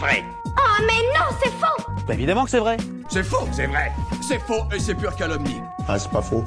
vrai. Oh mais non, c'est faux Bah évidemment que c'est vrai. C'est faux, c'est vrai. C'est faux et c'est pure calomnie. Ah, c'est pas faux.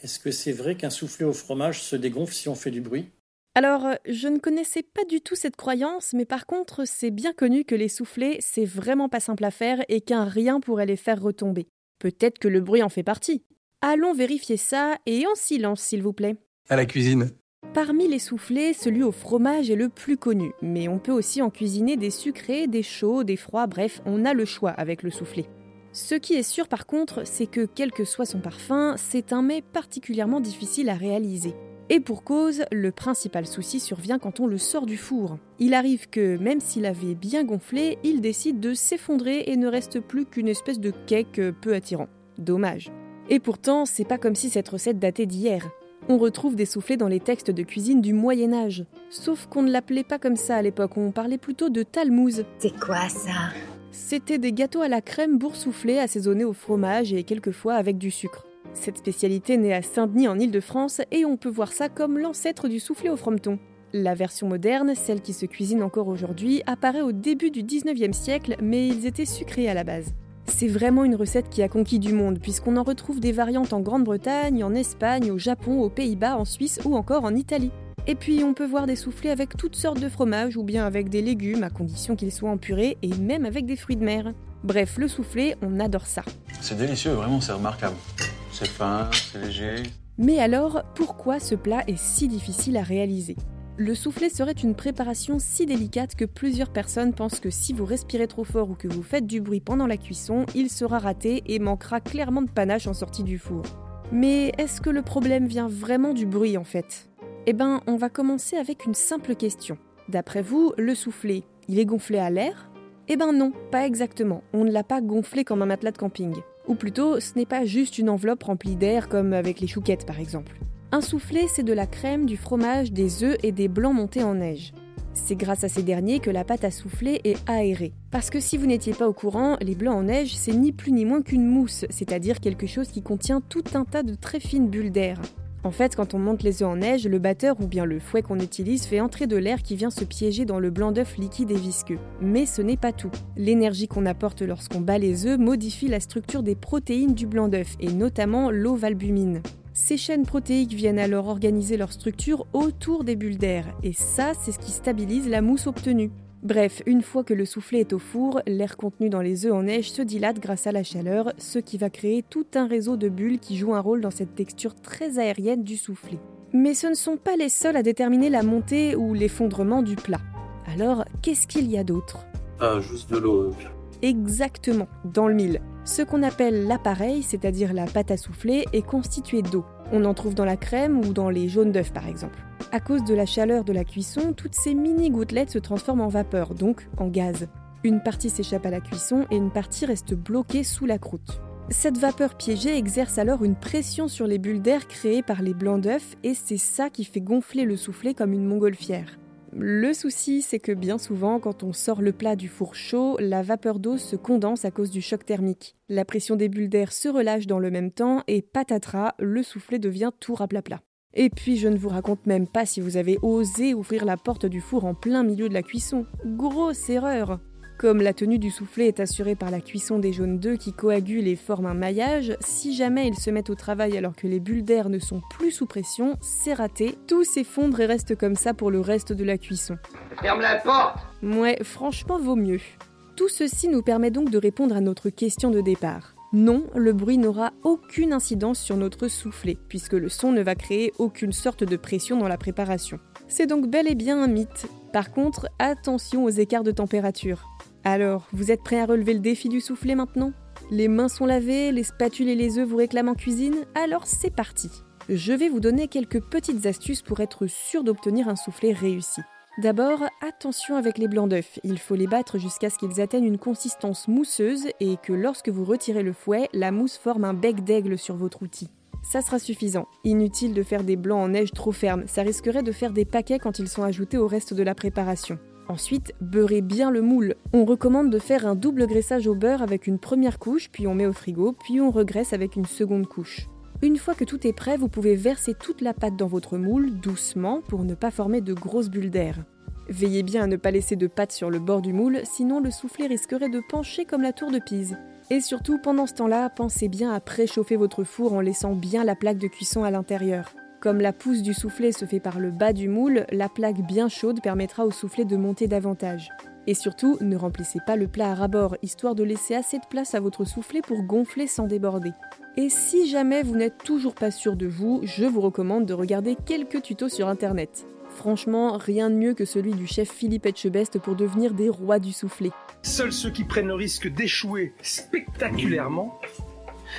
Est-ce que c'est vrai qu'un soufflé au fromage se dégonfle si on fait du bruit? Alors, je ne connaissais pas du tout cette croyance, mais par contre, c'est bien connu que les soufflets, c'est vraiment pas simple à faire et qu'un rien pourrait les faire retomber. Peut-être que le bruit en fait partie. Allons vérifier ça et en silence, s'il vous plaît. À la cuisine. Parmi les soufflets, celui au fromage est le plus connu, mais on peut aussi en cuisiner des sucrés, des chauds, des froids, bref, on a le choix avec le soufflet. Ce qui est sûr par contre, c'est que quel que soit son parfum, c'est un mets particulièrement difficile à réaliser. Et pour cause, le principal souci survient quand on le sort du four. Il arrive que, même s'il avait bien gonflé, il décide de s'effondrer et ne reste plus qu'une espèce de cake peu attirant. Dommage. Et pourtant, c'est pas comme si cette recette datait d'hier. On retrouve des soufflets dans les textes de cuisine du Moyen Âge. Sauf qu'on ne l'appelait pas comme ça à l'époque, on parlait plutôt de talmouze. C'est quoi ça? C'était des gâteaux à la crème boursouflés assaisonnés au fromage et quelquefois avec du sucre. Cette spécialité naît à Saint-Denis en Île-de-France et on peut voir ça comme l'ancêtre du soufflé au frometon. La version moderne, celle qui se cuisine encore aujourd'hui, apparaît au début du 19e siècle, mais ils étaient sucrés à la base. C'est vraiment une recette qui a conquis du monde, puisqu'on en retrouve des variantes en Grande-Bretagne, en Espagne, au Japon, aux Pays-Bas, en Suisse ou encore en Italie. Et puis on peut voir des soufflés avec toutes sortes de fromages ou bien avec des légumes à condition qu'ils soient en purée et même avec des fruits de mer. Bref, le soufflé, on adore ça. C'est délicieux, vraiment, c'est remarquable. C'est fin, c'est léger. Mais alors, pourquoi ce plat est si difficile à réaliser? Le soufflé serait une préparation si délicate que plusieurs personnes pensent que si vous respirez trop fort ou que vous faites du bruit pendant la cuisson, il sera raté et manquera clairement de panache en sortie du four. Mais est-ce que le problème vient vraiment du bruit en fait? Eh ben, on va commencer avec une simple question. D'après vous, le soufflé, il est gonflé à l'air? Eh ben non, pas exactement. On ne l'a pas gonflé comme un matelas de camping. Ou plutôt, ce n'est pas juste une enveloppe remplie d'air comme avec les chouquettes par exemple. Un soufflé, c'est de la crème, du fromage, des œufs et des blancs montés en neige. C'est grâce à ces derniers que la pâte à souffler est aérée. Parce que si vous n'étiez pas au courant, les blancs en neige, c'est ni plus ni moins qu'une mousse, c'est-à-dire quelque chose qui contient tout un tas de très fines bulles d'air. En fait, quand on monte les œufs en neige, le batteur ou bien le fouet qu'on utilise fait entrer de l'air qui vient se piéger dans le blanc d'œuf liquide et visqueux. Mais ce n'est pas tout. L'énergie qu'on apporte lorsqu'on bat les œufs modifie la structure des protéines du blanc d'œuf, et notamment l'ovalbumine. Ces chaînes protéiques viennent alors organiser leur structure autour des bulles d'air, et ça, c'est ce qui stabilise la mousse obtenue. Bref, une fois que le soufflé est au four, l'air contenu dans les œufs en neige se dilate grâce à la chaleur, ce qui va créer tout un réseau de bulles qui jouent un rôle dans cette texture très aérienne du soufflé. Mais ce ne sont pas les seuls à déterminer la montée ou l'effondrement du plat. Alors, qu'est-ce qu'il y a d'autre? Ah, juste de l'eau. Exactement, dans le mille. Ce qu'on appelle l'appareil, c'est-à-dire la pâte à souffler, est constitué d'eau. On en trouve dans la crème ou dans les jaunes d'œufs par exemple. À cause de la chaleur de la cuisson, toutes ces mini gouttelettes se transforment en vapeur, donc en gaz. Une partie s'échappe à la cuisson et une partie reste bloquée sous la croûte. Cette vapeur piégée exerce alors une pression sur les bulles d'air créées par les blancs d'œufs et c'est ça qui fait gonfler le soufflet comme une montgolfière. Le souci, c'est que bien souvent, quand on sort le plat du four chaud, la vapeur d'eau se condense à cause du choc thermique. La pression des bulles d'air se relâche dans le même temps et patatras, le soufflet devient tout raplapla. Et puis je ne vous raconte même pas si vous avez osé ouvrir la porte du four en plein milieu de la cuisson. Grosse erreur Comme la tenue du soufflet est assurée par la cuisson des jaunes d'œufs qui coagulent et forment un maillage, si jamais ils se mettent au travail alors que les bulles d'air ne sont plus sous pression, c'est raté, tout s'effondre et reste comme ça pour le reste de la cuisson. Ferme la porte Ouais, franchement vaut mieux. Tout ceci nous permet donc de répondre à notre question de départ. Non, le bruit n'aura aucune incidence sur notre soufflet, puisque le son ne va créer aucune sorte de pression dans la préparation. C'est donc bel et bien un mythe. Par contre, attention aux écarts de température. Alors, vous êtes prêts à relever le défi du soufflet maintenant? Les mains sont lavées, les spatules et les œufs vous réclament en cuisine Alors c'est parti Je vais vous donner quelques petites astuces pour être sûr d'obtenir un soufflet réussi. D'abord, attention avec les blancs d'œufs. Il faut les battre jusqu'à ce qu'ils atteignent une consistance mousseuse et que lorsque vous retirez le fouet, la mousse forme un bec d'aigle sur votre outil. Ça sera suffisant. Inutile de faire des blancs en neige trop fermes, ça risquerait de faire des paquets quand ils sont ajoutés au reste de la préparation. Ensuite, beurrez bien le moule. On recommande de faire un double graissage au beurre avec une première couche, puis on met au frigo, puis on regraisse avec une seconde couche. Une fois que tout est prêt, vous pouvez verser toute la pâte dans votre moule doucement pour ne pas former de grosses bulles d'air. Veillez bien à ne pas laisser de pâte sur le bord du moule, sinon le soufflet risquerait de pencher comme la tour de Pise. Et surtout, pendant ce temps-là, pensez bien à préchauffer votre four en laissant bien la plaque de cuisson à l'intérieur. Comme la pousse du soufflet se fait par le bas du moule, la plaque bien chaude permettra au soufflet de monter davantage. Et surtout, ne remplissez pas le plat à rabord, histoire de laisser assez de place à votre soufflet pour gonfler sans déborder. Et si jamais vous n'êtes toujours pas sûr de vous, je vous recommande de regarder quelques tutos sur internet. Franchement, rien de mieux que celui du chef Philippe Etchebest pour devenir des rois du soufflet. Seuls ceux qui prennent le risque d'échouer spectaculairement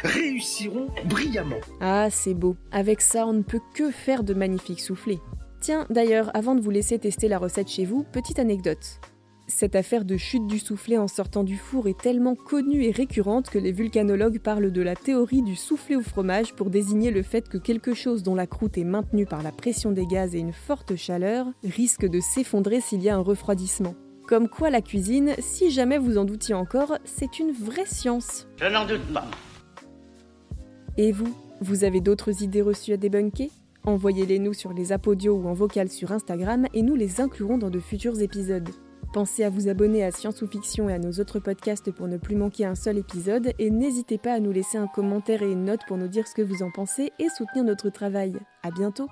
réussiront brillamment. Ah, c'est beau. Avec ça, on ne peut que faire de magnifiques soufflets. Tiens, d'ailleurs, avant de vous laisser tester la recette chez vous, petite anecdote. Cette affaire de chute du soufflet en sortant du four est tellement connue et récurrente que les vulcanologues parlent de la théorie du soufflet au fromage pour désigner le fait que quelque chose dont la croûte est maintenue par la pression des gaz et une forte chaleur risque de s'effondrer s'il y a un refroidissement. Comme quoi la cuisine, si jamais vous en doutiez encore, c'est une vraie science. Je n'en doute pas. Et vous, vous avez d'autres idées reçues à débunker? Envoyez-les nous sur les apodios ou en vocal sur Instagram et nous les inclurons dans de futurs épisodes. Pensez à vous abonner à Science ou Fiction et à nos autres podcasts pour ne plus manquer un seul épisode et n'hésitez pas à nous laisser un commentaire et une note pour nous dire ce que vous en pensez et soutenir notre travail. À bientôt!